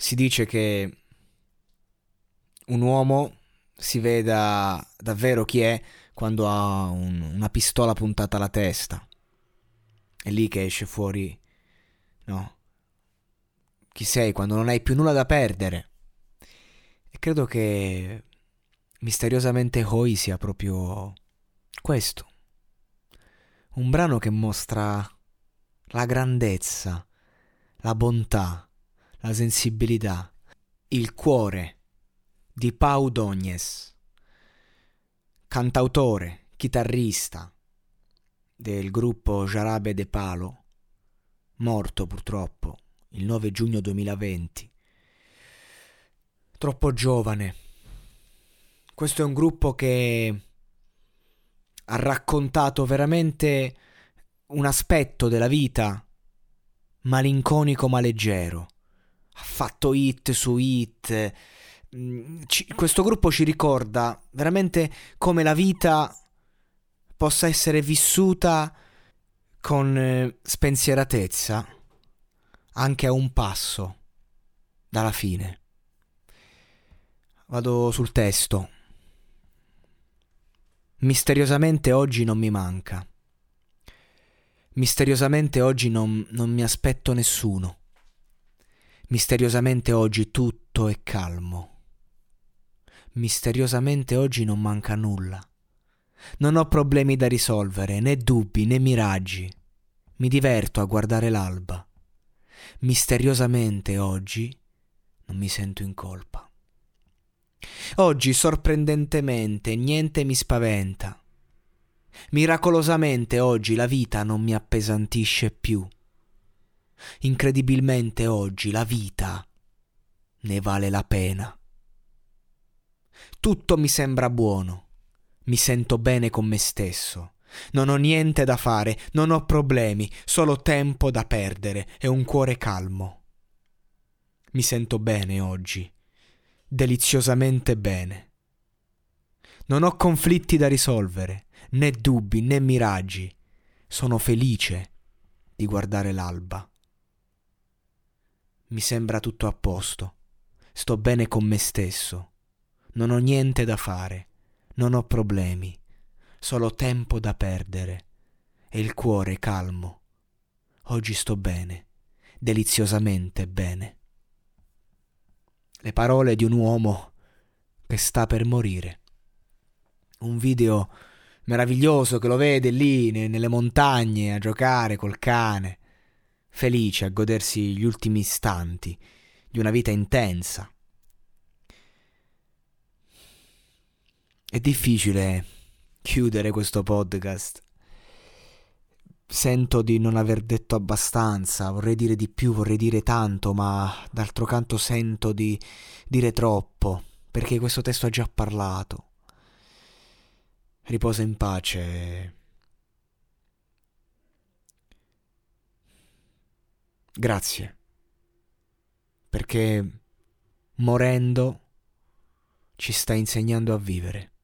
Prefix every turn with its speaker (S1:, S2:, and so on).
S1: Si dice che un uomo si veda davvero chi è quando ha un, una pistola puntata alla testa. È lì che esce fuori, no? Chi sei quando non hai più nulla da perdere. E credo che misteriosamente Hoi sia proprio questo. Un brano che mostra la grandezza, la bontà, la sensibilità, il cuore di Pau Dognes, cantautore, chitarrista del gruppo Jarabe de Palo, morto purtroppo il 9 giugno 2020. Troppo giovane. Questo è un gruppo che ha raccontato veramente un aspetto della vita malinconico ma leggero. Ha fatto hit su hit. Mm, ci, questo gruppo ci ricorda veramente come la vita possa essere vissuta con eh, spensieratezza anche a un passo dalla fine. Vado sul testo. Misteriosamente oggi non mi manca. Misteriosamente oggi non, non mi aspetto nessuno. Misteriosamente oggi tutto è calmo. Misteriosamente oggi non manca nulla. Non ho problemi da risolvere, né dubbi, né miraggi. Mi diverto a guardare l'alba. Misteriosamente oggi non mi sento in colpa. Oggi, sorprendentemente, niente mi spaventa. Miracolosamente oggi la vita non mi appesantisce più. Incredibilmente oggi la vita ne vale la pena. Tutto mi sembra buono. Mi sento bene con me stesso. Non ho niente da fare, non ho problemi, solo tempo da perdere e un cuore calmo. Mi sento bene oggi, deliziosamente bene. Non ho conflitti da risolvere, né dubbi né miraggi. Sono felice di guardare l'alba. Mi sembra tutto a posto. Sto bene con me stesso. Non ho niente da fare. Non ho problemi. Solo tempo da perdere. E il cuore calmo. Oggi sto bene. Deliziosamente bene. Le parole di un uomo che sta per morire. Un video meraviglioso che lo vede lì nelle montagne a giocare col cane, felice a godersi gli ultimi istanti di una vita intensa. È difficile chiudere questo podcast. Sento di non aver detto abbastanza, vorrei dire di più, vorrei dire tanto, ma d'altro canto sento di dire troppo, perché questo testo ha già parlato riposa in pace. Grazie, perché morendo ci sta insegnando a vivere.